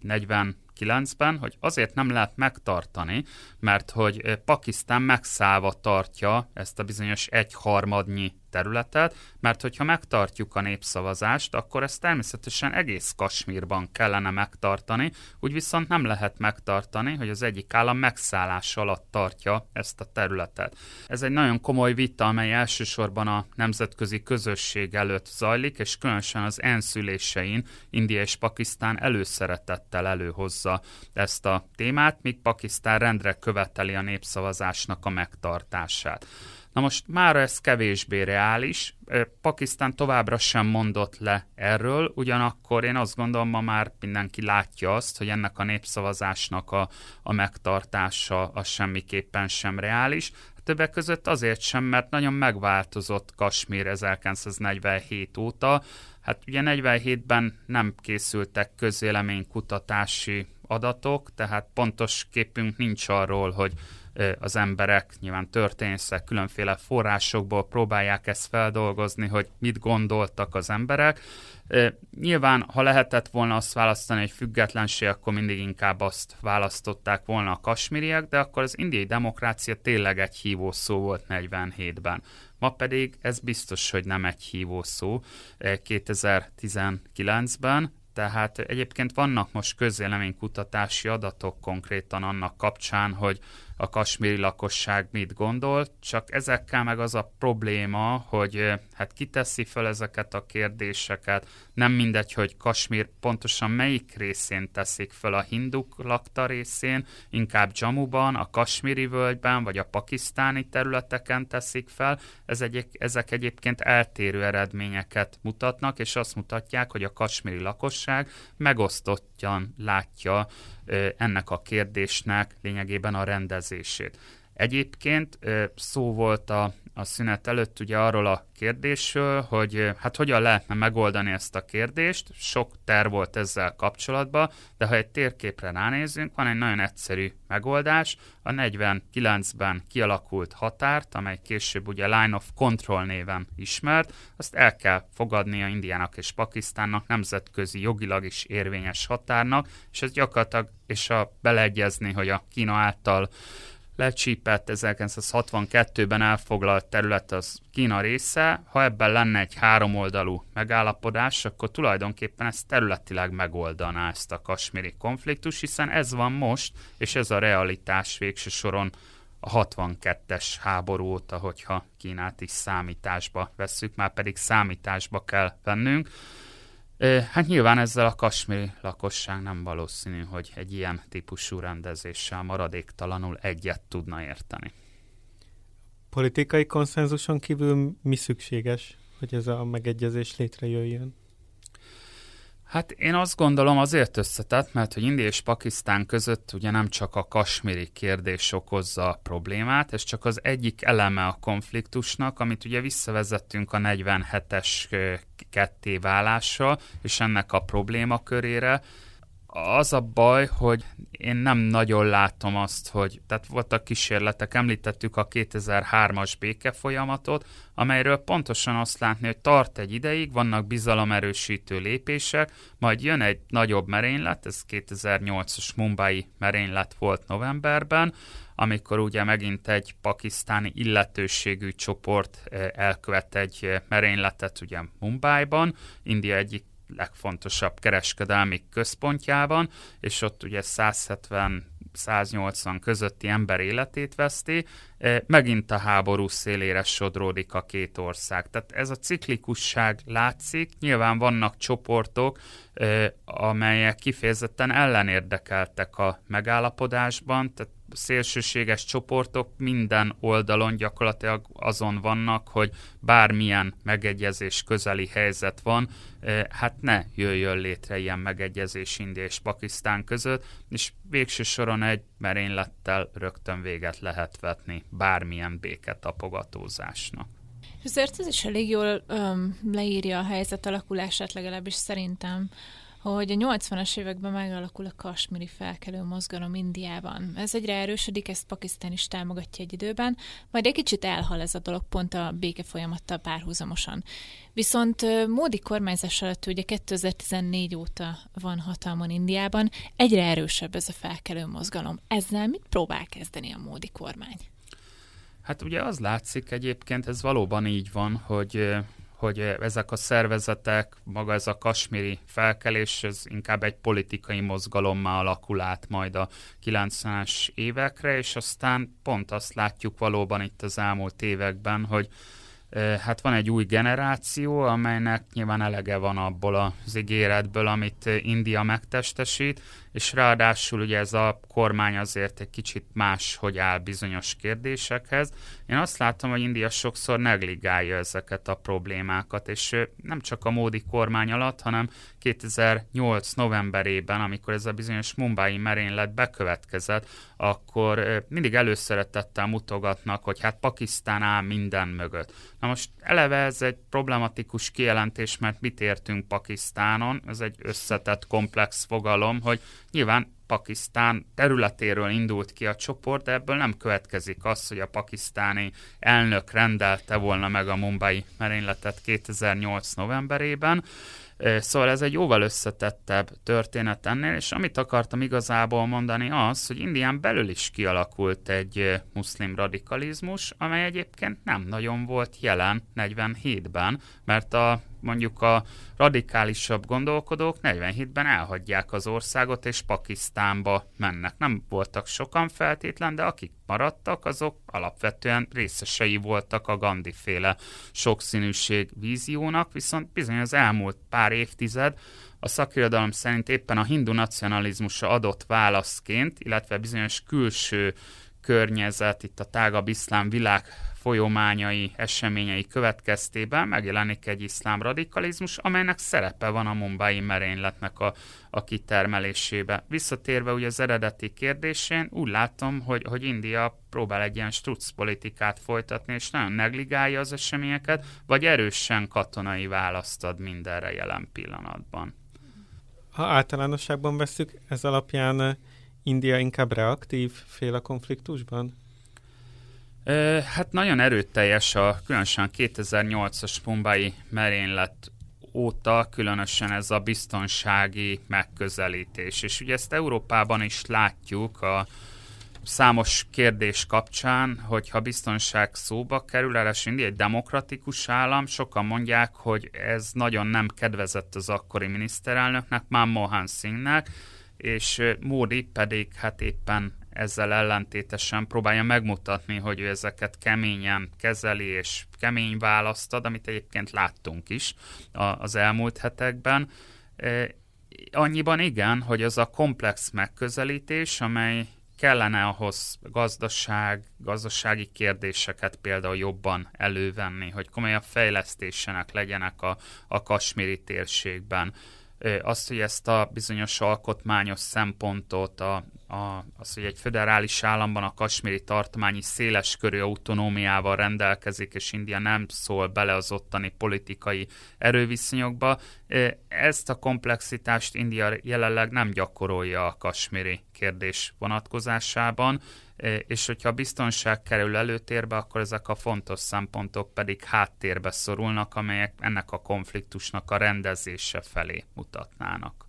40 2009-ben, hogy azért nem lehet megtartani, mert hogy Pakisztán megszállva tartja ezt a bizonyos egyharmadnyi területet, mert hogyha megtartjuk a népszavazást, akkor ezt természetesen egész Kasmírban kellene megtartani, úgy viszont nem lehet megtartani, hogy az egyik állam megszállás alatt tartja ezt a területet. Ez egy nagyon komoly vita, amely elsősorban a nemzetközi közösség előtt zajlik, és különösen az ENSZ ülésein India és Pakisztán előszeretettel előhozza ezt a témát, míg Pakisztán rendre követeli a népszavazásnak a megtartását. Na most már ez kevésbé reális, Pakisztán továbbra sem mondott le erről, ugyanakkor én azt gondolom, ma már mindenki látja azt, hogy ennek a népszavazásnak a, a megtartása az semmiképpen sem reális. Többek között azért sem, mert nagyon megváltozott Kasmír 1947 óta. Hát ugye 47-ben nem készültek közéleménykutatási adatok, tehát pontos képünk nincs arról, hogy az emberek, nyilván történészek különféle forrásokból próbálják ezt feldolgozni, hogy mit gondoltak az emberek. Nyilván, ha lehetett volna azt választani, hogy függetlenség, akkor mindig inkább azt választották volna a kasmiriek, de akkor az indiai demokrácia tényleg egy hívó szó volt 47-ben. Ma pedig ez biztos, hogy nem egy hívó szó 2019-ben, tehát egyébként vannak most közéleménykutatási adatok konkrétan annak kapcsán, hogy a kasmíri lakosság mit gondol, csak ezekkel meg az a probléma, hogy hát kiteszi fel ezeket a kérdéseket, nem mindegy, hogy Kasmír pontosan melyik részén teszik fel a hinduk lakta részén, inkább Jamuban, a kasmíri völgyben, vagy a pakisztáni területeken teszik fel, Ez egy, ezek egyébként eltérő eredményeket mutatnak, és azt mutatják, hogy a kasmíri lakosság megosztottjan látja ennek a kérdésnek lényegében a rendezését. Egyébként szó volt a, a szünet előtt ugye arról a kérdésről, hogy hát hogyan lehetne megoldani ezt a kérdést. Sok terv volt ezzel kapcsolatban, de ha egy térképre ránézünk, van egy nagyon egyszerű megoldás. A 49-ben kialakult határt, amely később ugye Line of Control néven ismert, azt el kell fogadnia Indiának és Pakisztánnak nemzetközi jogilag is érvényes határnak, és ez gyakorlatilag, és a beleegyezni, hogy a Kína által lecsípett 1962-ben elfoglalt terület az Kína része, ha ebben lenne egy háromoldalú megállapodás, akkor tulajdonképpen ez területileg megoldaná ezt a kasmiri konfliktus, hiszen ez van most, és ez a realitás végső soron a 62-es háború óta, hogyha Kínát is számításba vesszük, már pedig számításba kell vennünk. Hát nyilván ezzel a kasmiri lakosság nem valószínű, hogy egy ilyen típusú rendezéssel maradéktalanul egyet tudna érteni. Politikai konszenzuson kívül mi szükséges, hogy ez a megegyezés létrejöjjön? Hát én azt gondolom azért összetett, mert hogy India és Pakisztán között ugye nem csak a kasmiri kérdés okozza a problémát, ez csak az egyik eleme a konfliktusnak, amit ugye visszavezettünk a 47-es ketté válásra, és ennek a problémakörére, az a baj, hogy én nem nagyon látom azt, hogy, tehát voltak kísérletek, említettük a 2003-as béke folyamatot, amelyről pontosan azt látni, hogy tart egy ideig, vannak bizalomerősítő lépések, majd jön egy nagyobb merénylet, ez 2008-as Mumbai merénylet volt novemberben, amikor ugye megint egy pakisztáni illetőségű csoport eh, elkövet egy eh, merényletet ugye Mumbaiban, India egyik legfontosabb kereskedelmi központjában, és ott ugye 170-180 közötti ember életét veszti, e, megint a háború szélére sodródik a két ország. Tehát ez a ciklikusság látszik, nyilván vannak csoportok, amelyek kifejezetten ellenérdekeltek a megállapodásban, tehát szélsőséges csoportok minden oldalon gyakorlatilag azon vannak, hogy bármilyen megegyezés közeli helyzet van, eh, hát ne jöjjön létre ilyen megegyezés India és Pakisztán között, és végső soron egy merénylettel rögtön véget lehet vetni bármilyen béketapogatózásnak. És azért ez is elég jól öm, leírja a helyzet alakulását, legalábbis szerintem hogy a 80-as években megalakul a kasmiri felkelő mozgalom Indiában. Ez egyre erősödik, ezt Pakisztán is támogatja egy időben, majd egy kicsit elhal ez a dolog pont a béke folyamattal párhuzamosan. Viszont Módi kormányzás alatt ugye 2014 óta van hatalmon Indiában, egyre erősebb ez a felkelő mozgalom. Ezzel mit próbál kezdeni a Módi kormány? Hát ugye az látszik egyébként, ez valóban így van, hogy hogy ezek a szervezetek, maga ez a kasmiri felkelés, ez inkább egy politikai mozgalommá alakul át majd a 90-es évekre, és aztán pont azt látjuk valóban itt az elmúlt években, hogy hát van egy új generáció, amelynek nyilván elege van abból az ígéretből, amit India megtestesít, és ráadásul ugye ez a kormány azért egy kicsit más, hogy áll bizonyos kérdésekhez. Én azt látom, hogy India sokszor negligálja ezeket a problémákat, és nem csak a módi kormány alatt, hanem 2008 novemberében, amikor ez a bizonyos Mumbai merénylet bekövetkezett, akkor mindig előszeretettel mutogatnak, hogy hát Pakisztán áll minden mögött. Na most eleve ez egy problematikus kijelentés, mert mit értünk Pakisztánon? Ez egy összetett, komplex fogalom, hogy nyilván Pakisztán területéről indult ki a csoport, de ebből nem következik az, hogy a pakisztáni elnök rendelte volna meg a Mumbai merényletet 2008 novemberében. Szóval ez egy jóval összetettebb történet ennél, és amit akartam igazából mondani az, hogy Indián belül is kialakult egy muszlim radikalizmus, amely egyébként nem nagyon volt jelen 47-ben, mert a mondjuk a radikálisabb gondolkodók 47-ben elhagyják az országot, és Pakisztánba mennek. Nem voltak sokan feltétlen, de akik maradtak, azok alapvetően részesei voltak a Gandhi féle sokszínűség víziónak, viszont bizony az elmúlt pár évtized a szakirodalom szerint éppen a hindu nacionalizmusra adott válaszként, illetve bizonyos külső környezet, itt a tágabb iszlám világ folyományai, eseményei következtében megjelenik egy iszlám radikalizmus, amelynek szerepe van a mumbai merényletnek a, a kitermelésébe. Visszatérve ugye az eredeti kérdésén, úgy látom, hogy, hogy India próbál egy ilyen struc politikát folytatni, és nagyon negligálja az eseményeket, vagy erősen katonai választ ad mindenre jelen pillanatban. Ha általánosságban veszük, ez alapján India inkább reaktív fél a konfliktusban? Hát nagyon erőteljes a különösen 2008-as Mumbai merénylet óta különösen ez a biztonsági megközelítés. És ugye ezt Európában is látjuk a számos kérdés kapcsán, hogyha biztonság szóba kerül, ráadásul egy demokratikus állam, sokan mondják, hogy ez nagyon nem kedvezett az akkori miniszterelnöknek, Manmohan Singhnek, és Módi pedig hát éppen ezzel ellentétesen próbálja megmutatni, hogy ő ezeket keményen kezeli és kemény választ ad, amit egyébként láttunk is az elmúlt hetekben. Annyiban igen, hogy az a komplex megközelítés, amely kellene ahhoz gazdaság, gazdasági kérdéseket például jobban elővenni, hogy komolyabb fejlesztésenek legyenek a, a kasmiri térségben azt, hogy ezt a bizonyos alkotmányos szempontot, a, a, az, hogy egy föderális államban a kasmiri tartományi széles körű autonómiával rendelkezik, és India nem szól bele az ottani politikai erőviszonyokba, ezt a komplexitást India jelenleg nem gyakorolja a kasmiri kérdés vonatkozásában, és hogyha a biztonság kerül előtérbe, akkor ezek a fontos szempontok pedig háttérbe szorulnak, amelyek ennek a konfliktusnak a rendezése felé mutatnának.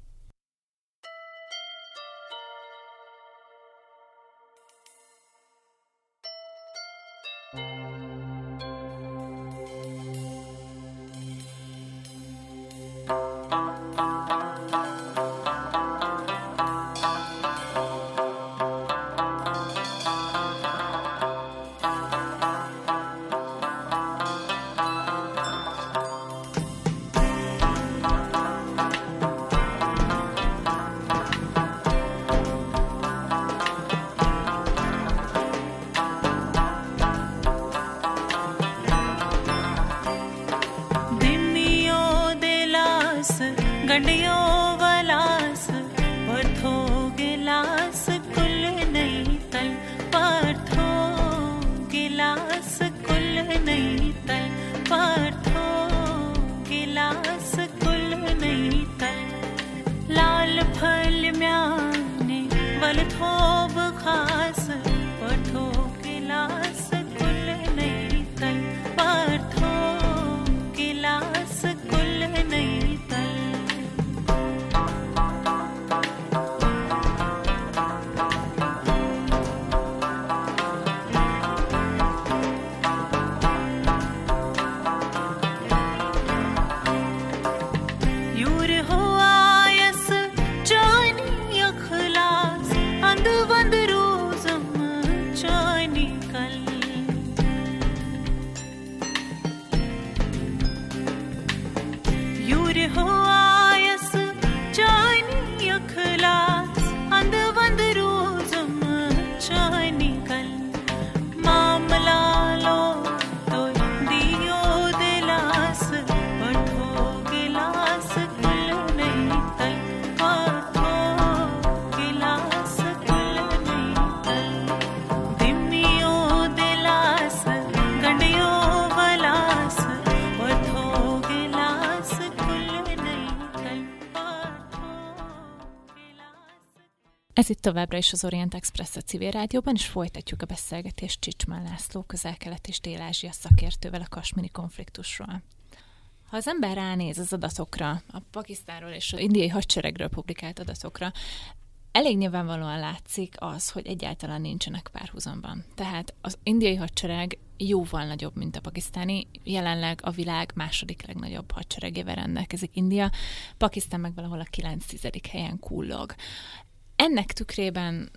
கண்டியோ itt továbbra is az Orient Express a civil rádióban, és folytatjuk a beszélgetést Csicsmán László közel-kelet és dél-ázsia szakértővel a kasmini konfliktusról. Ha az ember ránéz az adatokra, a Pakisztánról és az indiai hadseregről publikált adatokra, elég nyilvánvalóan látszik az, hogy egyáltalán nincsenek párhuzamban. Tehát az indiai hadsereg jóval nagyobb, mint a pakisztáni. Jelenleg a világ második legnagyobb hadseregével rendelkezik India, Pakisztán meg valahol a 9. helyen kullog. Ennek tükrében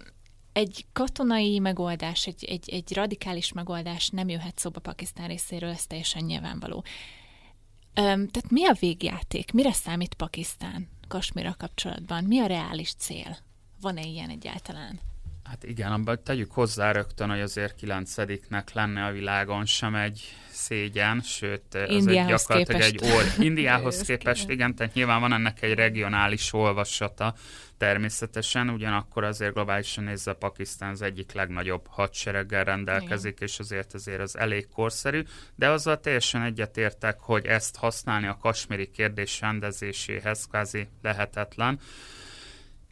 egy katonai megoldás, egy, egy, egy radikális megoldás nem jöhet szóba Pakisztán részéről, ez teljesen nyilvánvaló. Öm, tehát mi a végjáték? Mire számít Pakisztán Kasmira kapcsolatban? Mi a reális cél? Van-e ilyen egyáltalán? Hát igen, abban tegyük hozzá rögtön, hogy azért kilencediknek lenne a világon sem egy szégyen, sőt, az egy gyakorlatilag egy ol, Indiához képest, igen, tehát nyilván van ennek egy regionális olvasata természetesen, ugyanakkor azért globálisan nézve Pakisztán az egyik legnagyobb hadsereggel rendelkezik, igen. és azért azért az elég korszerű, de azzal teljesen egyetértek, hogy ezt használni a kasmiri kérdés rendezéséhez kvázi lehetetlen.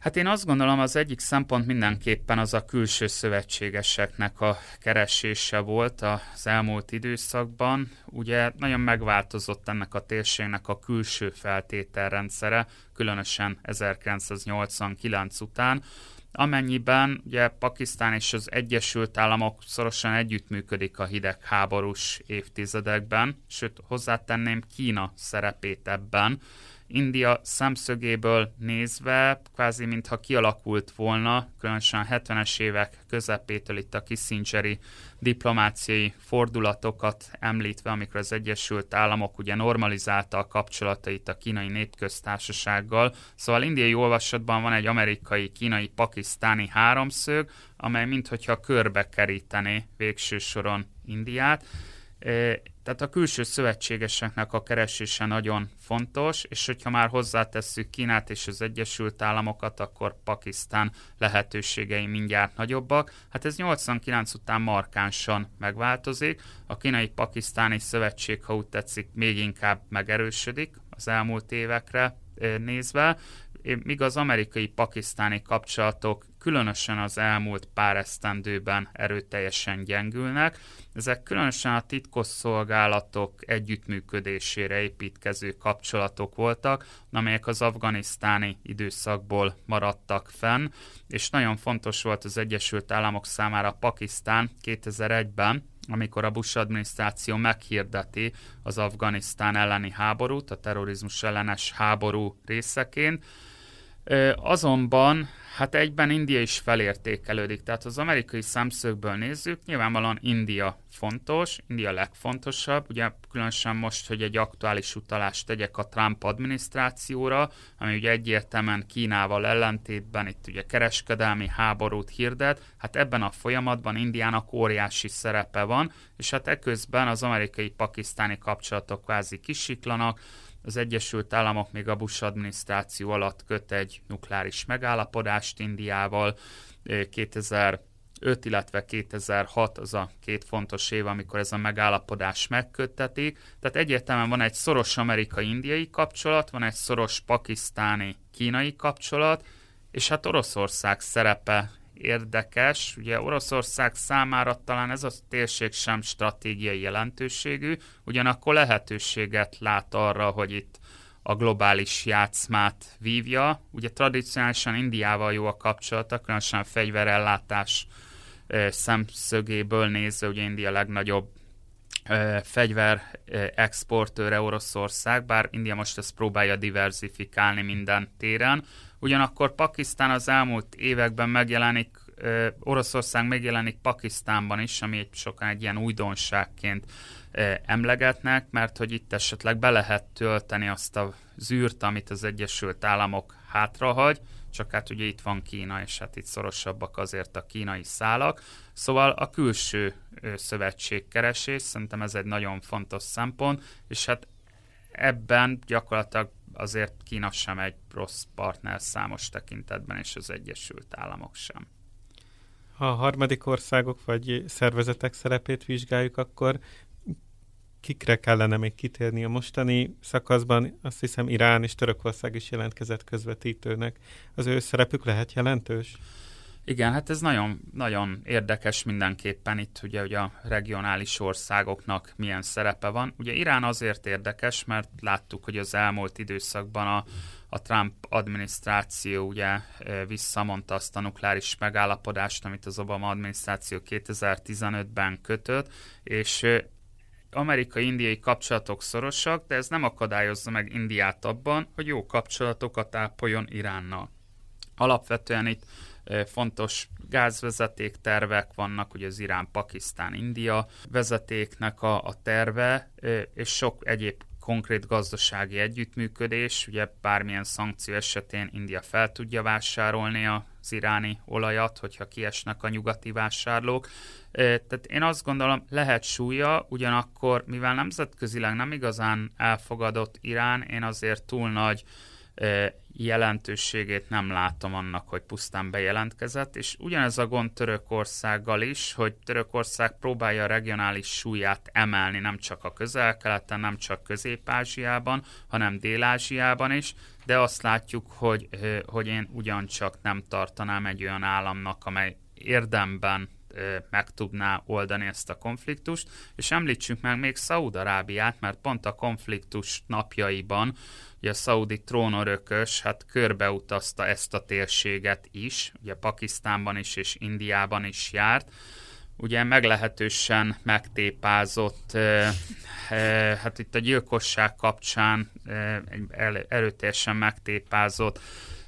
Hát én azt gondolom, az egyik szempont mindenképpen az a külső szövetségeseknek a keresése volt az elmúlt időszakban. Ugye nagyon megváltozott ennek a térségnek a külső feltételrendszere, különösen 1989 után, amennyiben ugye Pakisztán és az Egyesült Államok szorosan együttműködik a hidegháborús évtizedekben, sőt hozzátenném Kína szerepét ebben, India szemszögéből nézve, kvázi mintha kialakult volna, különösen a 70-es évek közepétől itt a Kissingeri diplomáciai fordulatokat említve, amikor az Egyesült Államok ugye normalizálta a kapcsolatait a kínai népköztársasággal. Szóval indiai olvasatban van egy amerikai, kínai, pakisztáni háromszög, amely minthogyha körbe kerítené végső soron Indiát tehát a külső szövetségeseknek a keresése nagyon fontos, és hogyha már hozzátesszük Kínát és az Egyesült Államokat, akkor Pakisztán lehetőségei mindjárt nagyobbak. Hát ez 89 után markánsan megváltozik. A kínai-pakisztáni szövetség, ha úgy tetszik, még inkább megerősödik az elmúlt évekre nézve, míg az amerikai-pakisztáni kapcsolatok különösen az elmúlt pár esztendőben erőteljesen gyengülnek. Ezek különösen a titkosszolgálatok együttműködésére építkező kapcsolatok voltak, amelyek az afganisztáni időszakból maradtak fenn, és nagyon fontos volt az Egyesült Államok számára Pakisztán 2001-ben, amikor a Bush adminisztráció meghirdeti az Afganisztán elleni háborút, a terrorizmus ellenes háború részeként, Azonban hát egyben India is felértékelődik. Tehát az amerikai szemszögből nézzük, nyilvánvalóan India fontos, India legfontosabb, ugye különösen most, hogy egy aktuális utalást tegyek a Trump adminisztrációra, ami ugye egyértelműen Kínával ellentétben itt ugye kereskedelmi háborút hirdet, hát ebben a folyamatban Indiának óriási szerepe van, és hát eközben az amerikai-pakisztáni kapcsolatok kvázi kisiklanak, az Egyesült Államok még a Bush adminisztráció alatt köt egy nukleáris megállapodást Indiával. 2005, illetve 2006 az a két fontos év, amikor ez a megállapodás megköttetik. Tehát egyértelműen van egy szoros amerikai-indiai kapcsolat, van egy szoros pakisztáni-kínai kapcsolat, és hát Oroszország szerepe érdekes. Ugye Oroszország számára talán ez a térség sem stratégiai jelentőségű, ugyanakkor lehetőséget lát arra, hogy itt a globális játszmát vívja. Ugye tradicionálisan Indiával jó a kapcsolata, különösen a fegyverellátás szemszögéből nézve, ugye India legnagyobb fegyver exportőre Oroszország, bár India most ezt próbálja diversifikálni minden téren. Ugyanakkor Pakisztán az elmúlt években megjelenik, Oroszország megjelenik Pakisztánban is, ami egy sokan egy ilyen újdonságként emlegetnek, mert hogy itt esetleg be lehet tölteni azt a zűrt, amit az Egyesült Államok hátrahagy, csak hát ugye itt van Kína, és hát itt szorosabbak azért a kínai szálak. Szóval a külső szövetségkeresés, szerintem ez egy nagyon fontos szempont, és hát ebben gyakorlatilag azért Kína sem egy rossz partner számos tekintetben, és az Egyesült Államok sem. Ha a harmadik országok vagy szervezetek szerepét vizsgáljuk, akkor kikre kellene még kitérni a mostani szakaszban? Azt hiszem Irán és Törökország is jelentkezett közvetítőnek. Az ő szerepük lehet jelentős? Igen, hát ez nagyon, nagyon érdekes mindenképpen itt ugye, hogy a regionális országoknak milyen szerepe van. Ugye Irán azért érdekes, mert láttuk, hogy az elmúlt időszakban a, a Trump adminisztráció ugye visszamondta azt a nukleáris megállapodást, amit az Obama adminisztráció 2015-ben kötött, és amerikai-indiai kapcsolatok szorosak, de ez nem akadályozza meg Indiát abban, hogy jó kapcsolatokat ápoljon Iránnal. Alapvetően itt fontos gázvezeték tervek vannak, ugye az Irán, Pakisztán, India vezetéknek a, a terve, és sok egyéb konkrét gazdasági együttműködés, ugye bármilyen szankció esetén India fel tudja vásárolni az iráni olajat, hogyha kiesnek a nyugati vásárlók. Tehát én azt gondolom, lehet súlya, ugyanakkor, mivel nemzetközileg nem igazán elfogadott Irán, én azért túl nagy jelentőségét nem látom annak, hogy pusztán bejelentkezett, és ugyanez a gond Törökországgal is, hogy Törökország próbálja a regionális súlyát emelni nem csak a közel-keleten, nem csak Közép-Ázsiában, hanem Dél-Ázsiában is, de azt látjuk, hogy, hogy én ugyancsak nem tartanám egy olyan államnak, amely érdemben meg tudná oldani ezt a konfliktust, és említsünk meg még Szaúd-Arábiát, mert pont a konfliktus napjaiban ugye a szaudi trónörökös hát körbeutazta ezt a térséget is, ugye Pakisztánban is és Indiában is járt, ugye meglehetősen megtépázott, hát itt a gyilkosság kapcsán erőteljesen megtépázott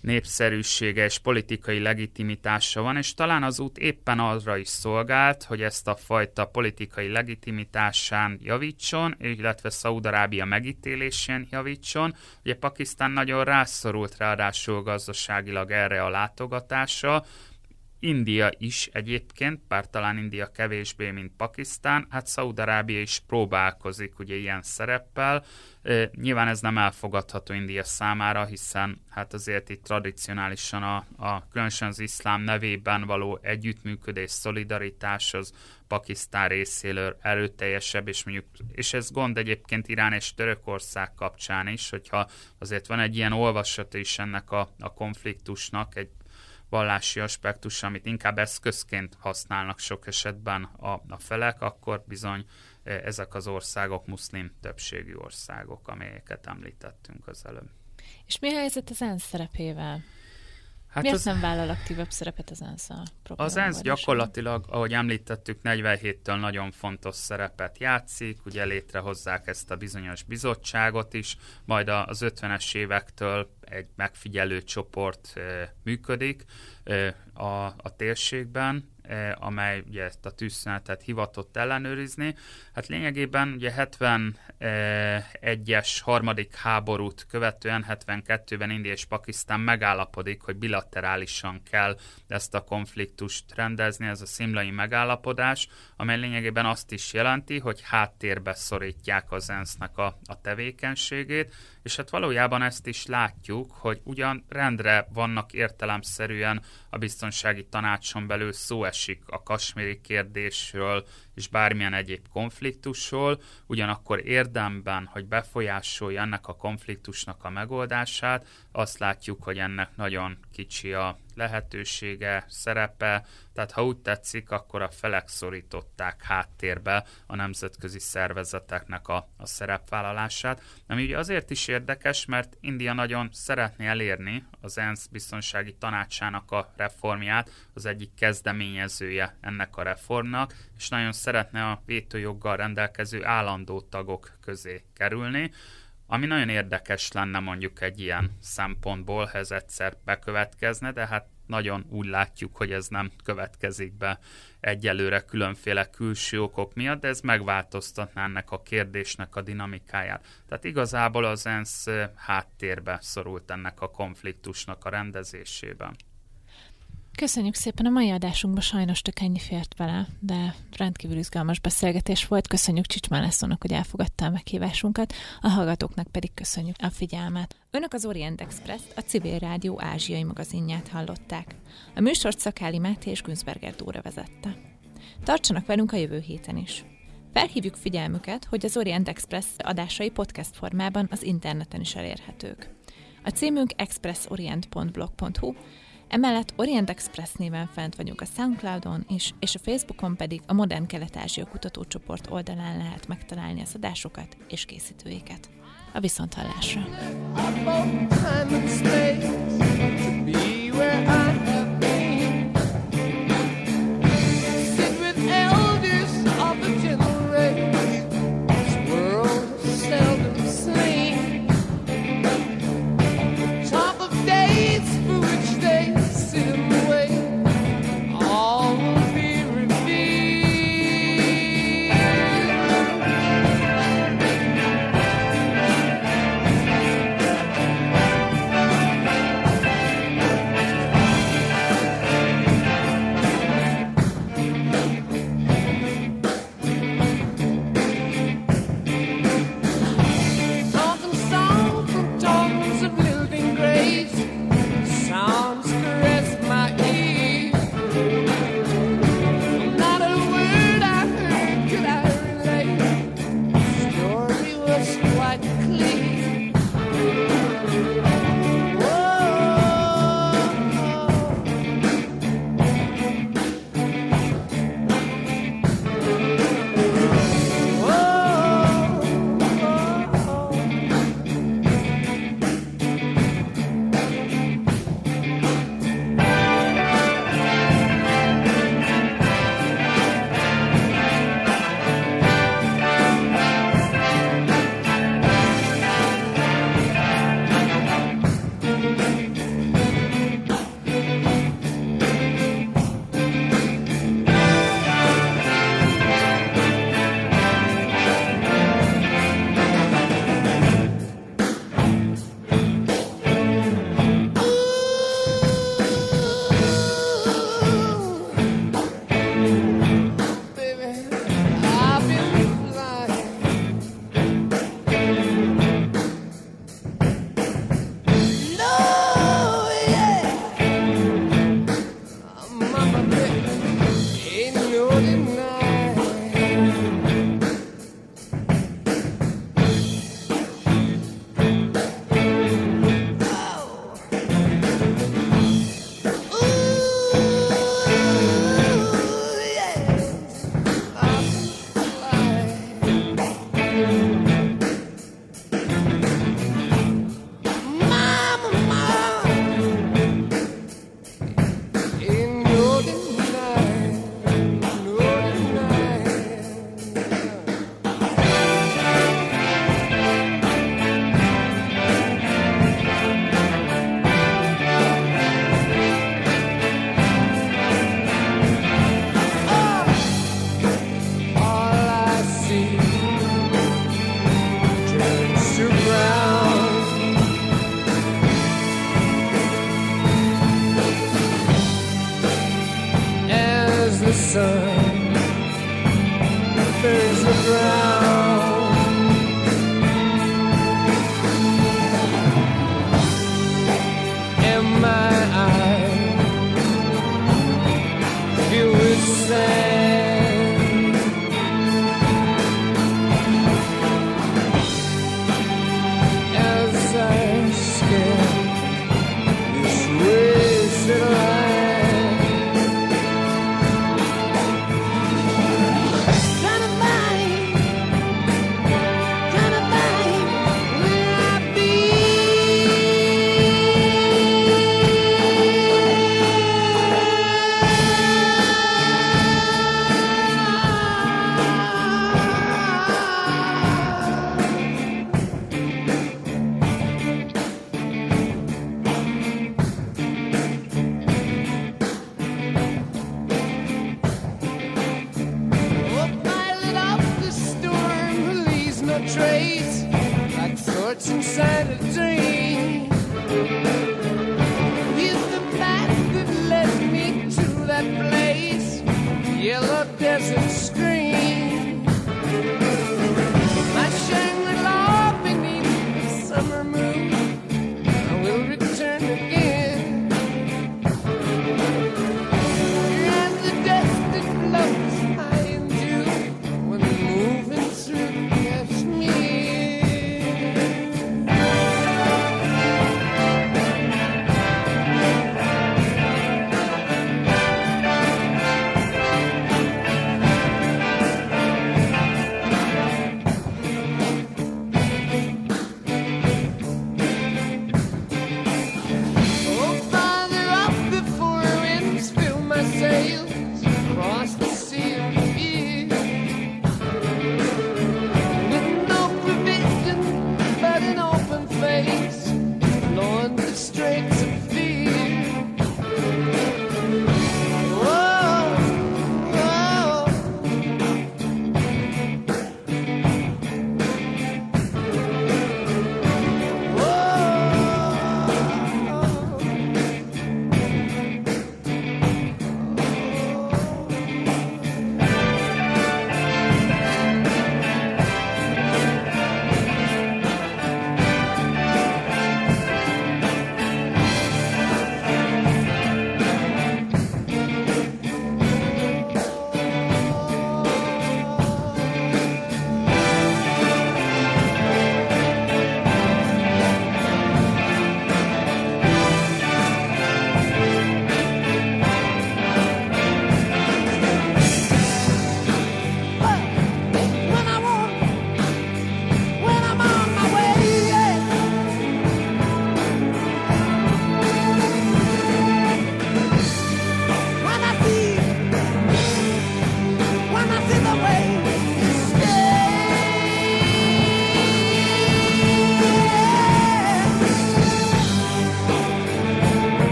népszerűsége és politikai legitimitása van, és talán az út éppen arra is szolgált, hogy ezt a fajta politikai legitimitásán javítson, illetve Szaudarábia megítélésén javítson. Ugye Pakisztán nagyon rászorult ráadásul gazdaságilag erre a látogatásra, India is egyébként, bár talán India kevésbé, mint Pakisztán, hát Szaudarábia is próbálkozik ugye ilyen szereppel. Nyilván ez nem elfogadható India számára, hiszen hát azért itt tradicionálisan a, a különösen az iszlám nevében való együttműködés, szolidaritás az Pakisztán részéről erőteljesebb, és mondjuk, és ez gond egyébként Irán és Törökország kapcsán is, hogyha azért van egy ilyen olvasata is ennek a, a konfliktusnak, egy vallási aspektus, amit inkább eszközként használnak sok esetben a, a felek, akkor bizony e, ezek az országok muszlim többségű országok, amelyeket említettünk az előbb. És mi a helyzet az ENSZ szerepével? Hát Miért az, nem vállal aktívabb szerepet az ENSZ a Az ENSZ gyakorlatilag, ahogy említettük, 47-től nagyon fontos szerepet játszik, ugye létrehozzák ezt a bizonyos bizottságot is, majd az 50-es évektől egy megfigyelő csoport működik a, a térségben, amely ugye ezt a tűzszünetet hivatott ellenőrizni. Hát lényegében ugye 71-es harmadik háborút követően 72-ben India és Pakisztán megállapodik, hogy bilaterálisan kell ezt a konfliktust rendezni, ez a szimlai megállapodás, amely lényegében azt is jelenti, hogy háttérbe szorítják az ENSZ-nek a, a tevékenységét, és hát valójában ezt is látjuk, hogy ugyan rendre vannak értelemszerűen a biztonsági tanácson belül szó esik a kasméri kérdésről és bármilyen egyéb konfliktusról, ugyanakkor érdemben, hogy befolyásolja ennek a konfliktusnak a megoldását, azt látjuk, hogy ennek nagyon kicsi a lehetősége, szerepe, tehát ha úgy tetszik, akkor a felek szorították háttérbe a nemzetközi szervezeteknek a, a szerepvállalását, ami ugye azért is érdekes, mert India nagyon szeretné elérni az ENSZ biztonsági tanácsának a reformját, az egyik kezdeményezője ennek a reformnak, és nagyon szeretne a vétójoggal rendelkező állandó tagok közé kerülni, ami nagyon érdekes lenne mondjuk egy ilyen szempontból, ha ez egyszer bekövetkezne, de hát nagyon úgy látjuk, hogy ez nem következik be egyelőre különféle külső okok miatt, de ez megváltoztatná ennek a kérdésnek a dinamikáját. Tehát igazából az ENSZ háttérbe szorult ennek a konfliktusnak a rendezésében. Köszönjük szépen, a mai adásunkban sajnos csak ennyi fért vele, de rendkívül izgalmas beszélgetés volt. Köszönjük Csicsmán Lászlónak, hogy elfogadta a meghívásunkat, a hallgatóknak pedig köszönjük a figyelmet. Önök az Orient Express, a Civil Rádió ázsiai magazinját hallották. A műsort Szakáli Máté és Günzberger Dóra vezette. Tartsanak velünk a jövő héten is. Felhívjuk figyelmüket, hogy az Orient Express adásai podcast formában az interneten is elérhetők. A címünk expressorient.blog.hu, emellett Orient Express néven fent vagyunk a Soundcloudon is, és a Facebookon pedig a Modern Kelet-Ázsia Kutatócsoport oldalán lehet megtalálni az adásokat és készítőiket. A viszonthallásra!